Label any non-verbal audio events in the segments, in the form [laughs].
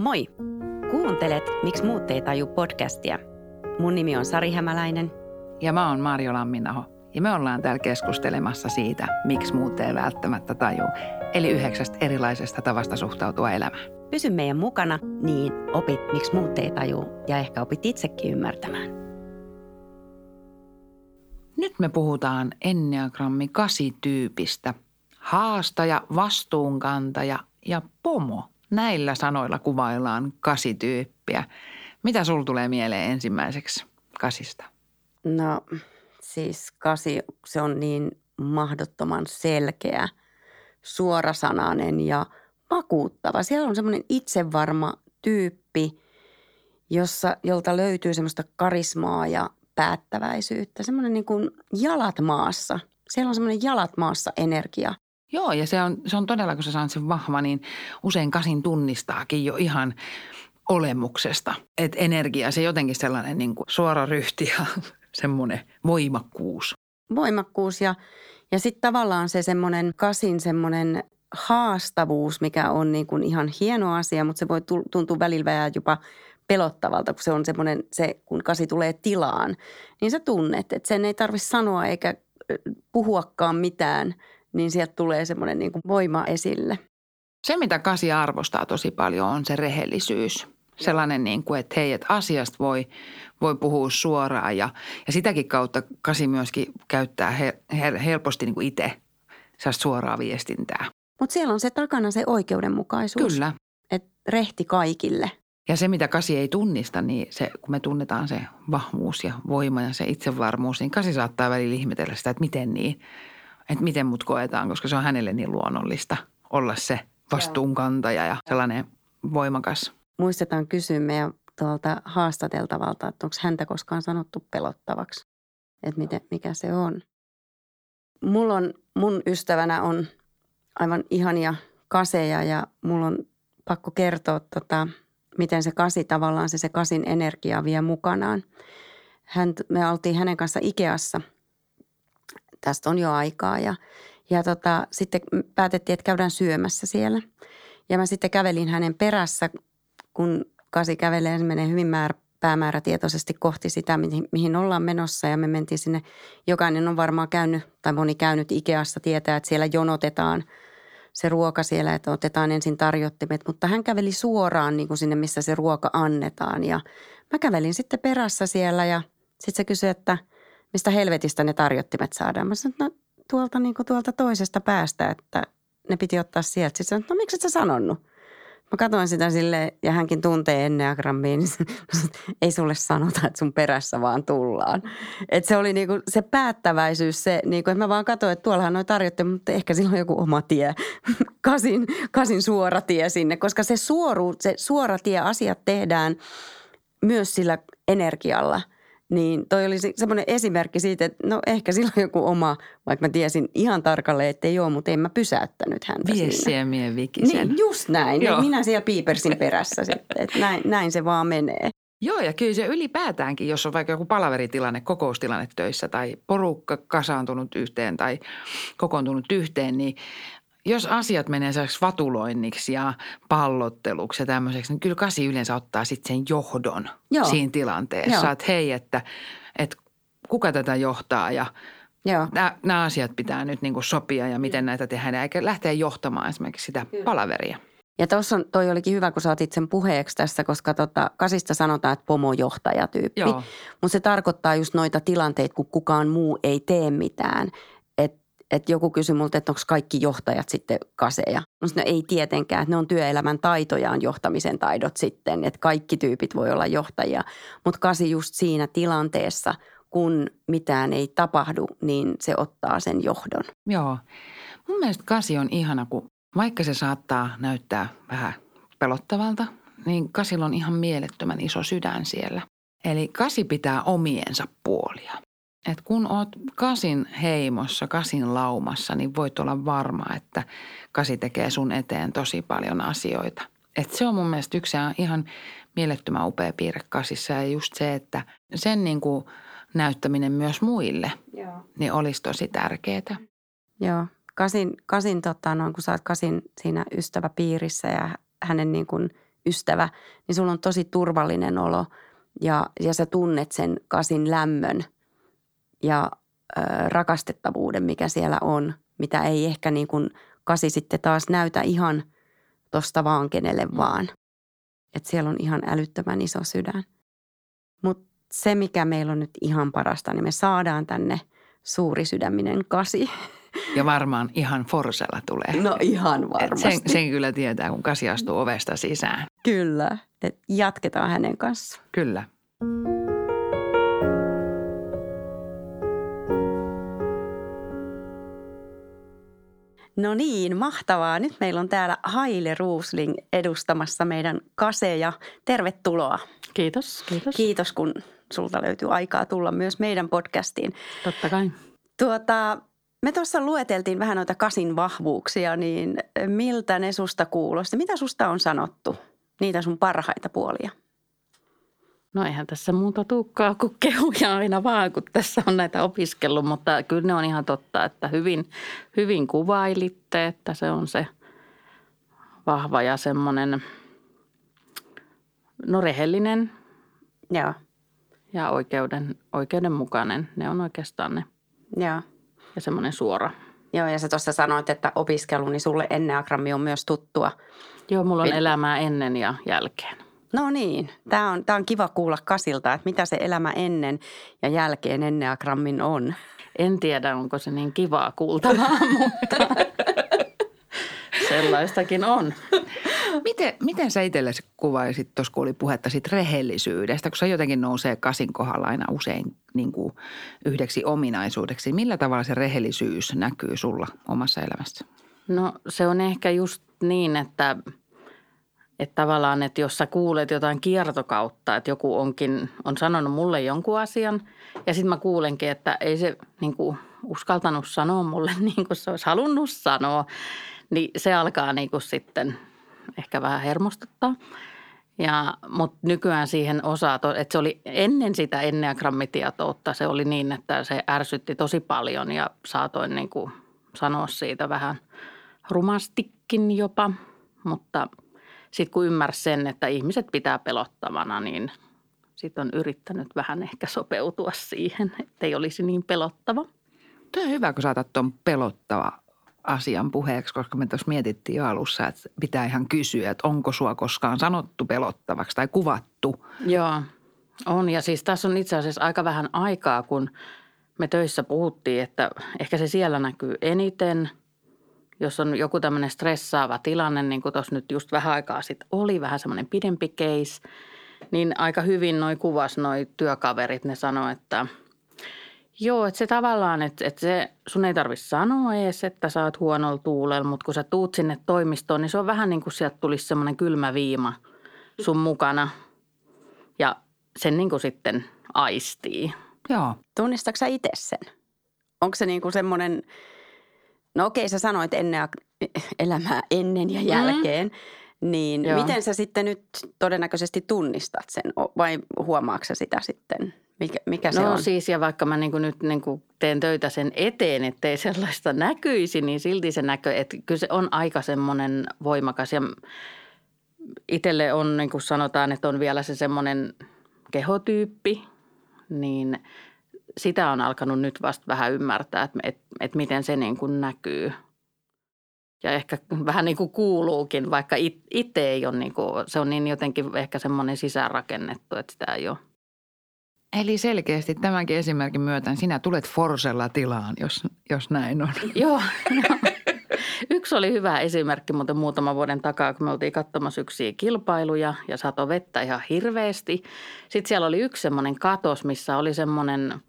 Moi! Kuuntelet Miksi muut ei taju podcastia. Mun nimi on Sari Hämäläinen. Ja mä oon Marjo Lamminaho. Ja me ollaan täällä keskustelemassa siitä, miksi muut ei välttämättä taju. Eli yhdeksästä erilaisesta tavasta suhtautua elämään. Pysy meidän mukana, niin opit, miksi muut ei taju ja ehkä opit itsekin ymmärtämään. Nyt me puhutaan Enneagrammi kasityypistä. Haastaja, vastuunkantaja ja pomo. Näillä sanoilla kuvaillaan kasityyppiä. Mitä sul tulee mieleen ensimmäiseksi kasista? No siis kasi, se on niin mahdottoman selkeä, suorasanainen ja vakuuttava. Siellä on semmoinen itsevarma tyyppi, jossa, jolta löytyy semmoista karismaa ja päättäväisyyttä. Semmoinen niin kuin jalat maassa. Siellä on semmoinen jalat maassa energia. Joo, ja se on, se on todella, kun sä saat sen vahva, niin usein kasin tunnistaakin jo ihan olemuksesta. Että energia, se jotenkin sellainen niin kuin suora ryhti ja [laughs] semmoinen voimakkuus. Voimakkuus ja, ja sitten tavallaan se semmoinen kasin semmoinen haastavuus, mikä on niin kuin ihan hieno asia, mutta se voi tuntua välillä jopa pelottavalta, kun se on semmoinen, se, kun kasi tulee tilaan, niin sä tunnet, että sen ei tarvitse sanoa eikä puhuakaan mitään, niin sieltä tulee semmoinen niin kuin voima esille. Se, mitä kasi arvostaa tosi paljon, on se rehellisyys. Sellainen, niin kuin, että hei, että asiasta voi, voi puhua suoraan ja, ja sitäkin kautta kasi myöskin käyttää he, he, helposti niin kuin itse suoraa viestintää. Mutta siellä on se takana se oikeudenmukaisuus. Kyllä. Että rehti kaikille. Ja se, mitä kasi ei tunnista, niin se, kun me tunnetaan se vahvuus ja voima ja se itsevarmuus, niin kasi saattaa välillä ihmetellä sitä, että miten niin, että miten mut koetaan, koska se on hänelle niin luonnollista olla se vastuunkantaja ja sellainen voimakas. Muistetaan kysyä meidän tuolta haastateltavalta, että onko häntä koskaan sanottu pelottavaksi, että miten, mikä se on. Mulla on, mun ystävänä on aivan ihania kaseja ja mulla on pakko kertoa, tota, miten se kasi tavallaan se, se kasin energia vie mukanaan. Hän, me oltiin hänen kanssa Ikeassa, tästä on jo aikaa ja, ja tota, sitten päätettiin, että käydään syömässä siellä. Ja mä sitten kävelin hänen perässä, kun kasi kävelee, se menee hyvin määrä, päämäärätietoisesti kohti sitä, mihin, mihin ollaan menossa. Ja me mentiin sinne, jokainen on varmaan käynyt, tai moni käynyt Ikeassa, tietää, että siellä jonotetaan – se ruoka siellä, että otetaan ensin tarjottimet, mutta hän käveli suoraan niin kuin sinne, missä se ruoka annetaan. Ja mä kävelin sitten perässä siellä ja sitten se kysyi, että mistä helvetistä ne tarjottimet saadaan. Mä sanoin, että no tuolta, niin kuin tuolta toisesta päästä, että ne piti ottaa sieltä. Sitten sanoin, no miksi et sä sanonut? Mä katsoin sitä sille ja hänkin tuntee Enneagrammiin, niin [laughs] ei sulle sanota, että sun perässä vaan tullaan. Et se oli niinku se päättäväisyys, se, niinku, että mä vaan katsoin, että tuollahan noin tarjotte, mutta ehkä sillä on joku oma tie, [laughs] kasin, kasin suora tie sinne, koska se suoru, se suora tie asiat tehdään myös sillä energialla – niin toi oli semmoinen esimerkki siitä, että no ehkä sillä on joku oma, vaikka mä tiesin ihan tarkalleen, että ei ole, mutta en mä pysäyttänyt häntä Viessiemien vikisen. Niin, just näin. Joo. Minä siellä piipersin perässä sitten, että näin, näin se vaan menee. Joo, ja kyllä se ylipäätäänkin, jos on vaikka joku palaveritilanne, kokoustilanne töissä tai porukka kasaantunut yhteen tai kokoontunut yhteen, niin jos asiat menee sellaiseksi vatuloinniksi ja pallotteluksi ja tämmöiseksi, niin kyllä kasi yleensä ottaa sitten sen johdon Joo. siinä tilanteessa. Joo. Että hei, että, että kuka tätä johtaa ja Joo. Nämä, nämä asiat pitää nyt niin kuin sopia ja miten näitä tehdään, eikä lähteä johtamaan esimerkiksi sitä Kyllä. palaveria. Ja tuossa toi olikin hyvä, kun sä otit sen puheeksi tässä, koska tota, kasista sanotaan, että pomojohtajatyyppi. Mutta se tarkoittaa just noita tilanteita, kun kukaan muu ei tee mitään että joku kysyi multa, että onko kaikki johtajat sitten kaseja. No, no ei tietenkään, että ne on työelämän taitojaan johtamisen taidot sitten, että kaikki tyypit voi olla johtajia. Mutta kasi just siinä tilanteessa, kun mitään ei tapahdu, niin se ottaa sen johdon. Joo. Mun mielestä kasi on ihana, kun vaikka se saattaa näyttää vähän pelottavalta, niin kasilla on ihan mielettömän iso sydän siellä. Eli kasi pitää omiensa puolia. Et kun oot kasin heimossa, kasin laumassa, niin voit olla varma, että kasi tekee sun eteen tosi paljon asioita. Et se on mun mielestä yksi ihan mielettömän upea piirre kasissa ja just se, että sen niin kuin näyttäminen myös muille, Joo. niin olisi tosi tärkeää. Joo. Kasin, kasin tota, noin, kun sä oot Kasin siinä ystäväpiirissä ja hänen niin kuin ystävä, niin sulla on tosi turvallinen olo ja, ja sä tunnet sen Kasin lämmön ja ö, rakastettavuuden, mikä siellä on, mitä ei ehkä niin kuin Kasi sitten taas näytä ihan tosta vaan kenelle vaan. Että siellä on ihan älyttömän iso sydän. Mutta se, mikä meillä on nyt ihan parasta, niin me saadaan tänne suuri sydäminen kasi. [laughs] Ja varmaan ihan Forsella tulee. No ihan Et varmasti. sen, sen kyllä tietää, kun kasi astuu ovesta sisään. Kyllä. Et jatketaan hänen kanssaan. Kyllä. No niin, mahtavaa. Nyt meillä on täällä Haile Ruusling edustamassa meidän kaseja. Tervetuloa. Kiitos, kiitos. Kiitos, kun sulta löytyy aikaa tulla myös meidän podcastiin. Totta kai. Tuota, me tuossa lueteltiin vähän noita kasin vahvuuksia, niin miltä ne susta kuulosti? Mitä susta on sanottu? Niitä sun parhaita puolia. No eihän tässä muuta tuukkaa kuin kehuja aina vaan, kun tässä on näitä opiskellut, mutta kyllä ne on ihan totta, että hyvin, hyvin kuvailitte, että se on se vahva ja semmoinen, no rehellinen Joo, ja oikeuden, oikeudenmukainen. Ne on oikeastaan ne joo. ja semmoinen suora. Joo, ja sä tuossa sanoit, että opiskelu, niin sulle enneagrammi on myös tuttua. Joo, mulla on elämää ennen ja jälkeen. No niin, tämä on, tää on kiva kuulla Kasilta, että mitä se elämä ennen ja jälkeen enneagrammin on. En tiedä, onko se niin kivaa kuultavaa, [laughs] mutta sellaistakin on. Miten, miten sä itsellesi kuvaisit tuossa, kun oli puhetta sit rehellisyydestä, kun se jotenkin nousee kasin kohdalla aina usein niin kuin yhdeksi ominaisuudeksi. Millä tavalla se rehellisyys näkyy sulla omassa elämässä? No se on ehkä just niin, että, että tavallaan, että jos sä kuulet jotain kiertokautta, että joku onkin, on sanonut mulle jonkun asian ja sitten mä kuulenkin, että ei se niin kuin uskaltanut sanoa mulle [laughs] niin kuin se olisi halunnut sanoa, niin se alkaa niin kuin sitten ehkä vähän hermostuttaa. Ja, mutta nykyään siihen osaa, että se oli ennen sitä enneagrammitietoutta, se oli niin, että se ärsytti tosi paljon ja saatoin niin kuin sanoa siitä vähän rumastikin jopa. Mutta sitten kun ymmärsi sen, että ihmiset pitää pelottavana, niin sitten on yrittänyt vähän ehkä sopeutua siihen, että ei olisi niin pelottava. Tuo on hyvä, kun saatat tuon pelottava asian puheeksi, koska me tuossa mietittiin jo alussa, että pitää ihan kysyä, että onko sua koskaan sanottu pelottavaksi tai kuvattu. Joo, on. Ja siis tässä on itse asiassa aika vähän aikaa, kun me töissä puhuttiin, että ehkä se siellä näkyy eniten. Jos on joku tämmöinen stressaava tilanne, niin kuin tuossa nyt just vähän aikaa sitten oli, vähän semmoinen pidempi case, niin aika hyvin noi kuvas noi työkaverit, ne sanoi, että Joo, että se tavallaan, että, että se, sun ei tarvitse sanoa edes, että sä oot huonolla tuulella, mutta kun sä tuut sinne toimistoon, niin se on vähän niin kuin sieltä tulisi semmoinen kylmä viima sun mukana ja sen niin kuin sitten aistii. Joo. Tunnistatko sä itse sen? Onko se niinku semmoinen, no okei sä sanoit ennen, elämää ennen ja jälkeen, mm. niin Joo. miten sä sitten nyt todennäköisesti tunnistat sen vai huomaatko sä sitä sitten? Mikä, mikä se no on? siis ja vaikka mä niin nyt niin teen töitä sen eteen, ettei sellaista näkyisi, niin silti se näkö, että kyllä se on aika semmoinen voimakas ja itselle on niin kuin sanotaan, että on vielä se semmoinen kehotyyppi, niin sitä on alkanut nyt vasta vähän ymmärtää, että, että, että miten se niin kuin näkyy. Ja ehkä [laughs] vähän niin kuin kuuluukin, vaikka it- itse ei ole, niin kuin, se on niin jotenkin ehkä semmoinen sisäänrakennettu, että sitä ei ole. Eli selkeästi tämänkin esimerkin myötä sinä tulet Forsella tilaan, jos, jos näin on. [laughs] Joo, joo. Yksi oli hyvä esimerkki muuten muutaman vuoden takaa, kun me oltiin katsomassa yksiä kilpailuja ja sato vettä ihan hirveästi. Sitten siellä oli yksi semmoinen katos, missä oli semmoinen,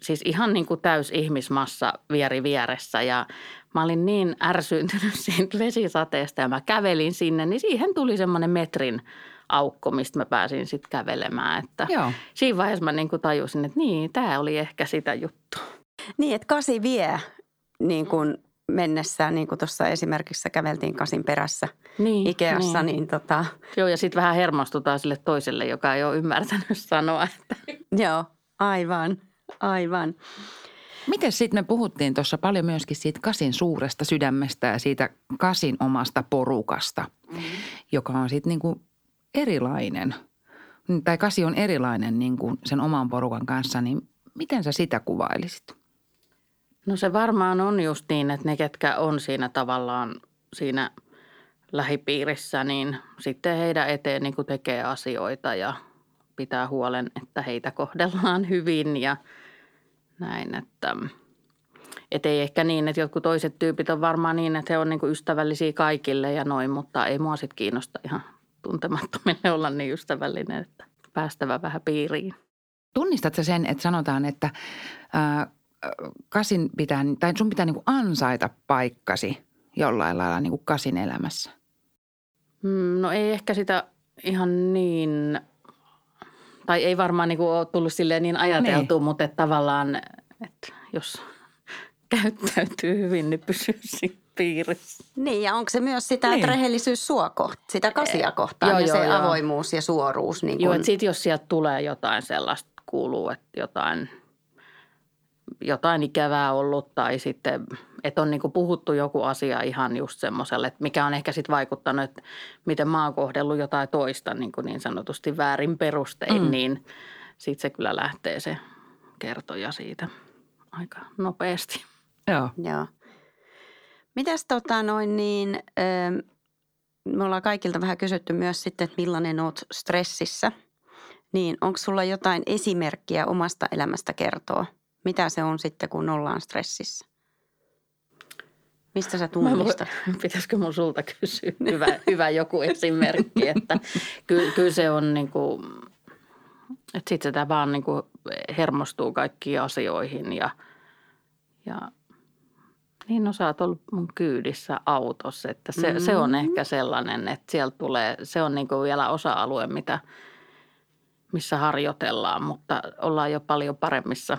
siis ihan niin kuin täys ihmismassa vieri vieressä ja mä olin niin ärsyyntynyt [laughs] siitä vesisateesta ja mä kävelin sinne, niin siihen tuli semmoinen metrin aukko, mistä mä pääsin sitten kävelemään. Että Joo. siinä vaiheessa mä niin kuin tajusin, että niin, tämä oli ehkä sitä juttua. Niin, että kasi vie niin kuin mennessään, niin kuin tuossa esimerkissä käveltiin kasin perässä Niin, Ikeassa, niin, niin tota, Joo, ja sitten vähän hermostutaan sille toiselle, joka ei ole ymmärtänyt sanoa, että joo. Aivan, aivan. Miten sitten me puhuttiin tuossa paljon myöskin siitä Kasin suuresta sydämestä ja siitä Kasin omasta porukasta, mm-hmm. joka on sitten niinku erilainen. Tai Kasi on erilainen niinku sen oman porukan kanssa, niin miten sä sitä kuvailisit? No se varmaan on just niin, että ne, ketkä on siinä tavallaan siinä lähipiirissä, niin sitten heidän eteen niin tekee asioita ja pitää huolen, että heitä kohdellaan [laughs] hyvin ja – näin, että et ei ehkä niin, että jotkut toiset tyypit on varmaan niin, että he on niin ystävällisiä kaikille ja noin, mutta ei mua sitten kiinnosta ihan tuntemattomille [laughs] olla niin ystävällinen, että päästävä vähän piiriin. Tunnistatko sen, että sanotaan, että ää, kasin pitää, tai sun pitää niin ansaita paikkasi jollain lailla niin kasin elämässä? Mm, no ei ehkä sitä ihan niin tai ei varmaan niin kuin ole tullut silleen niin ajateltu, niin. mutta että tavallaan, että jos [laughs] käyttäytyy hyvin, niin pysyy siinä piirissä. Niin, ja onko se myös sitä, niin. että rehellisyys sua kohta, sitä kasia kohtaan joo, ja joo, se joo. avoimuus ja suoruus. Niin kun... Joo, että sitten jos sieltä tulee jotain sellaista, kuuluu, että jotain, jotain ikävää ollut tai sitten – että on niin kuin puhuttu joku asia ihan just semmoiselle, että mikä on ehkä sitten vaikuttanut, että miten mä oon kohdellut jotain toista niin, kuin niin sanotusti väärin perustein, mm. niin sitten se kyllä lähtee se kertoja siitä aika nopeasti. Joo. Joo. Mitäs tota noin niin, me ollaan kaikilta vähän kysytty myös sitten, että millainen oot stressissä. Niin onko sulla jotain esimerkkiä omasta elämästä kertoa? Mitä se on sitten, kun ollaan stressissä? Mistä sä tunnistat? [laughs] Pitäisikö mun sulta kysyä hyvä, hyvä joku esimerkki, että kyllä, kyllä se on niin kuin, että sitten sitä vaan niin kuin hermostuu kaikkiin asioihin ja, ja niin no sä oot ollut mun kyydissä autossa, että se, mm-hmm. se on mm-hmm. ehkä sellainen, että sieltä tulee, se on niin kuin vielä osa-alue, mitä, missä harjoitellaan, mutta ollaan jo paljon paremmissa.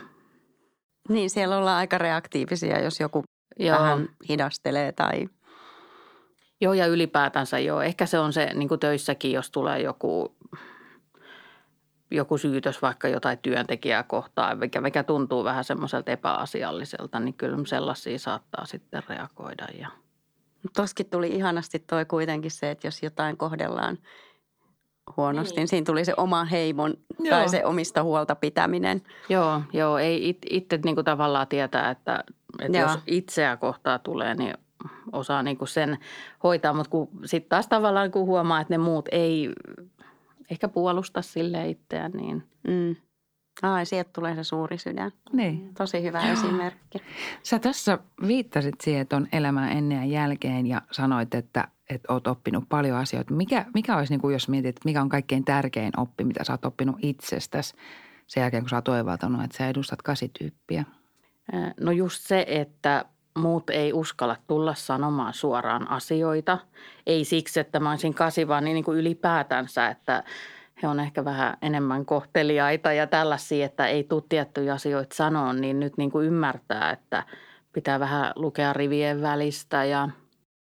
Niin, siellä ollaan aika reaktiivisia, jos joku Joo. vähän hidastelee tai... Joo ja ylipäätänsä joo. Ehkä se on se niin kuin töissäkin, jos tulee joku, joku syytös vaikka jotain työntekijää kohtaan, mikä, mikä tuntuu vähän semmoiselta epäasialliselta, niin kyllä sellaisia saattaa sitten reagoida. Ja... Toskin tuli ihanasti toi kuitenkin se, että jos jotain kohdellaan huonosti, niin. niin siinä tuli se oma heimon joo. tai se omista huolta pitäminen. Joo, joo ei it, itse niin kuin tavallaan tietää, että että jos itseä kohtaa tulee, niin osaa niin kuin sen hoitaa, mutta sitten taas tavallaan kun huomaa, että ne muut ei ehkä puolusta sille itseään, niin mm. Ai, sieltä tulee se suuri sydän. Niin. Tosi hyvä Joo. esimerkki. Sä tässä viittasit siihen, että on elämän ennen ja jälkeen ja sanoit, että, että oot oppinut paljon asioita. Mikä, mikä olisi, niin kuin jos mietit, että mikä on kaikkein tärkein oppi, mitä sä oot oppinut itsestäsi sen jälkeen, kun sä oot että sä edustat kasityyppiä? No just se, että muut ei uskalla tulla sanomaan suoraan asioita. Ei siksi, että mä olisin kasi, vaan niin, kuin ylipäätänsä, että he on ehkä vähän enemmän kohteliaita ja tällaisia, että ei tule tiettyjä asioita sanoa, niin nyt niin kuin ymmärtää, että pitää vähän lukea rivien välistä ja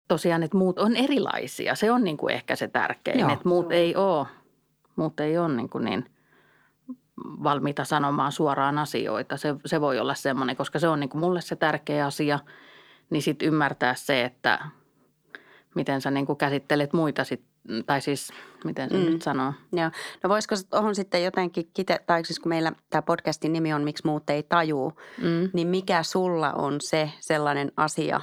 tosiaan, että muut on erilaisia. Se on niin kuin ehkä se tärkein, Joo. että muut ei ole, muut ei ole niin, kuin niin – valmiita sanomaan suoraan asioita. Se, se voi olla semmoinen, koska se on niin kuin mulle se tärkeä asia, niin sitten ymmärtää se, että miten sä niin kuin käsittelet muita sit, tai siis miten se mm. nyt sanoo. Joo. No voisiko tuohon sitten jotenkin kite, tai siis kun meillä tämä podcastin nimi on Miksi muut ei tajuu, mm. niin mikä sulla on se sellainen asia,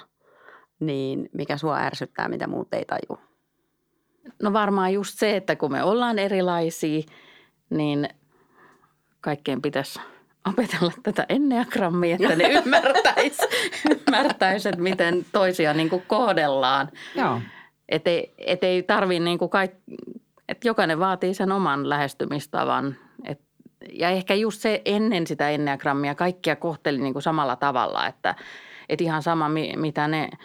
niin mikä sua ärsyttää, mitä muut ei tajuu? No varmaan just se, että kun me ollaan erilaisia, niin – kaikkeen pitäisi opetella tätä enneagrammia, että ne [laughs] ymmärtäisi, ymmärtäisi että miten toisia niin kuin kohdellaan. Joo. Että ei, et ei tarvitse niin kuin kaikki, että jokainen vaatii sen oman lähestymistavan. Et, ja ehkä just se ennen sitä enneagrammia kaikkia kohteli niin kuin samalla tavalla, että et ihan sama mitä ne –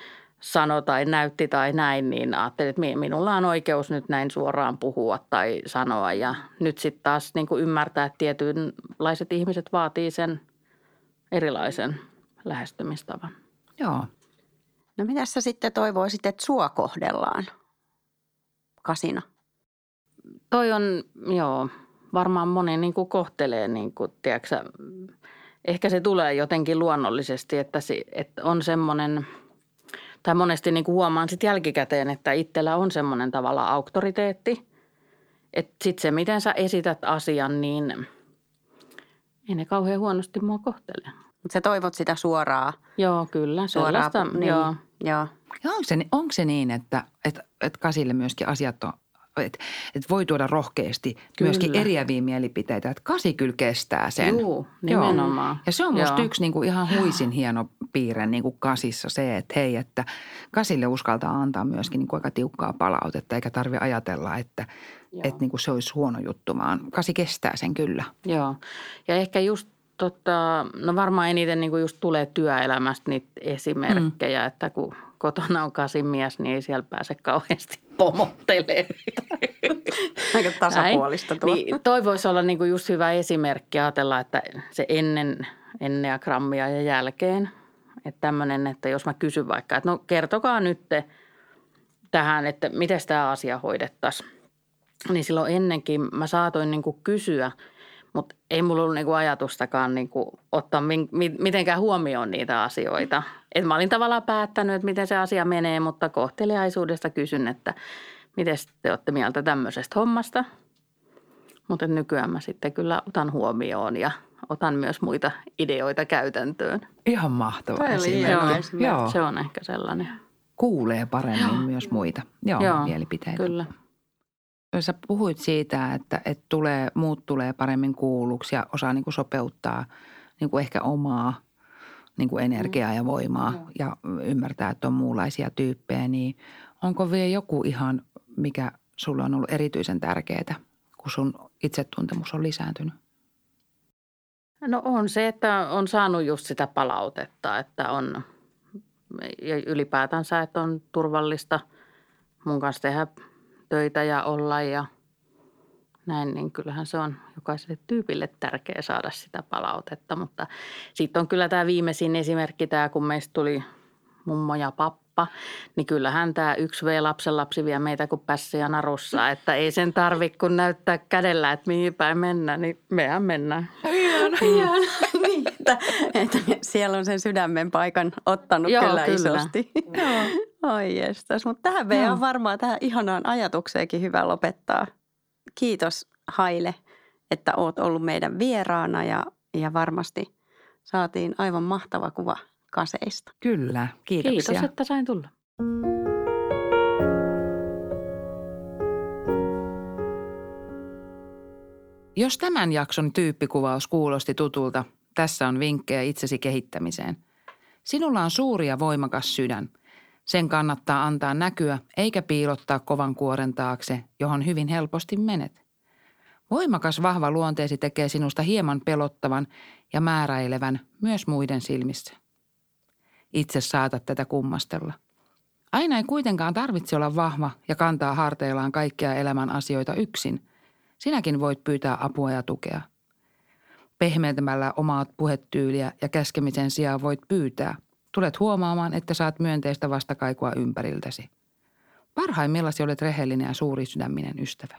sanoi tai näytti tai näin, niin ajattelin, että minulla on oikeus nyt näin suoraan puhua tai sanoa. Ja nyt sitten taas niin kuin ymmärtää, että tietynlaiset ihmiset vaatii sen erilaisen lähestymistavan. Joo. No mitä sä sitten toivoisit, että sua kohdellaan kasina? Toi on, joo, varmaan moni niin kuin kohtelee, niin kuin, tiedätkö, ehkä se tulee jotenkin luonnollisesti, että, se, että on semmoinen, tai monesti niin kuin huomaan sitten jälkikäteen, että itsellä on semmoinen tavalla auktoriteetti, että sitten se, miten sä esität asian, niin ei ne kauhean huonosti mua kohtele. Mutta sä toivot sitä suoraa. Joo, kyllä. Suoraa, niin, joo. joo. Ja onko se, onko se niin, että, että, että kasille myöskin asiat on, että, että voi tuoda rohkeasti kyllä. myöskin eriäviä mielipiteitä, että kasi kyllä kestää sen. Juu, nimenomaan. Ja se on musta Joo. yksi niin kuin ihan huisin hieno piirre niin kuin kasissa se, että hei, että kasille uskaltaa antaa myöskin niin kuin aika tiukkaa palautetta, eikä tarvi ajatella, että, Joo. että niin kuin se olisi huono juttu, vaan kasi kestää sen kyllä. Joo. Ja ehkä just tota, no varmaan eniten niin kuin just tulee työelämästä niitä esimerkkejä, mm. että kun kotona on kasimies, niin ei siellä pääse kauheasti pomottelemaan. [laughs] Aika tasapuolista tuo. Niin, toi voisi olla niin kuin just hyvä esimerkki ajatella, että se ennen enneagrammia ja jälkeen. Että tämmöinen, että jos mä kysyn vaikka, että no kertokaa nyt tähän, että miten tämä asia hoidettaisiin. Niin silloin ennenkin mä saatoin niin kuin kysyä, mutta ei mulla ollut niin kuin ajatustakaan niin kuin ottaa min, mi, mitenkään huomioon niitä asioita. Et mä olin tavallaan päättänyt, että miten se asia menee, mutta kohteliaisuudesta kysyn, että miten te olette mieltä tämmöisestä hommasta. Mutta nykyään mä sitten kyllä otan huomioon ja otan myös muita ideoita käytäntöön. Ihan mahtava Toi esimerkki. Joo. Se on ehkä sellainen. Kuulee paremmin Joo. myös muita Joo, Joo, mielipiteitä. Kyllä. Sä puhuit siitä, että, että tulee, muut tulee paremmin kuulluksi ja osaa niin kuin sopeuttaa niin kuin ehkä omaa niin kuin energiaa ja voimaa Joo. ja ymmärtää, että on muunlaisia tyyppejä. Niin onko vielä joku ihan, mikä sulle on ollut erityisen tärkeää, kun sun itsetuntemus on lisääntynyt? No on se, että on saanut just sitä palautetta, että on ja ylipäätänsä, että on turvallista mun kanssa tehdä töitä ja olla ja näin, niin kyllähän se on jokaiselle tyypille tärkeä saada sitä palautetta. Mutta sitten on kyllä tämä viimeisin esimerkki, tämä kun meistä tuli mummo ja pappa, niin kyllähän tämä yksi V-lapsen lapsi vie meitä kuin pässiä narussa, [laughs] että ei sen tarvi kun näyttää kädellä, että mihin päin mennään, niin mehän mennään. niin, että, että siellä on sen sydämen paikan ottanut Joo, kyllä, kyllä. isosti. Ai jestas, mutta tähän Joo. on varmaan tähän ihanaan ajatukseenkin hyvä lopettaa. Kiitos Haile, että oot ollut meidän vieraana ja, ja varmasti saatiin aivan mahtava kuva kaseista. Kyllä, kiitoksia. Kiitos, että sain tulla. Jos tämän jakson tyyppikuvaus kuulosti tutulta, tässä on vinkkejä itsesi kehittämiseen. Sinulla on suuri ja voimakas sydän. Sen kannattaa antaa näkyä eikä piilottaa kovan kuoren taakse, johon hyvin helposti menet. Voimakas vahva luonteesi tekee sinusta hieman pelottavan ja määräilevän myös muiden silmissä. Itse saatat tätä kummastella. Aina ei kuitenkaan tarvitse olla vahva ja kantaa harteillaan kaikkia elämän asioita yksin – Sinäkin voit pyytää apua ja tukea. Pehmentämällä omaa puhetyyliä ja käskemisen sijaan voit pyytää. Tulet huomaamaan, että saat myönteistä vastakaikua ympäriltäsi. Parhaimmillasi olet rehellinen ja suurisydäminen ystävä.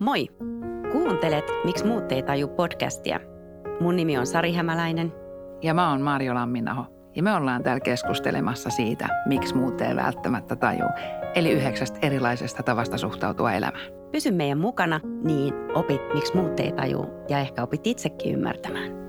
Moi! Kuuntelet Miksi muut ei taju podcastia. Mun nimi on Sari Hämäläinen Ja mä oon Marjo Lamminaho. Ja me ollaan täällä keskustelemassa siitä, miksi muut ei välttämättä taju. Eli yhdeksästä erilaisesta tavasta suhtautua elämään. Pysy meidän mukana, niin opit, miksi muut ei taju ja ehkä opit itsekin ymmärtämään.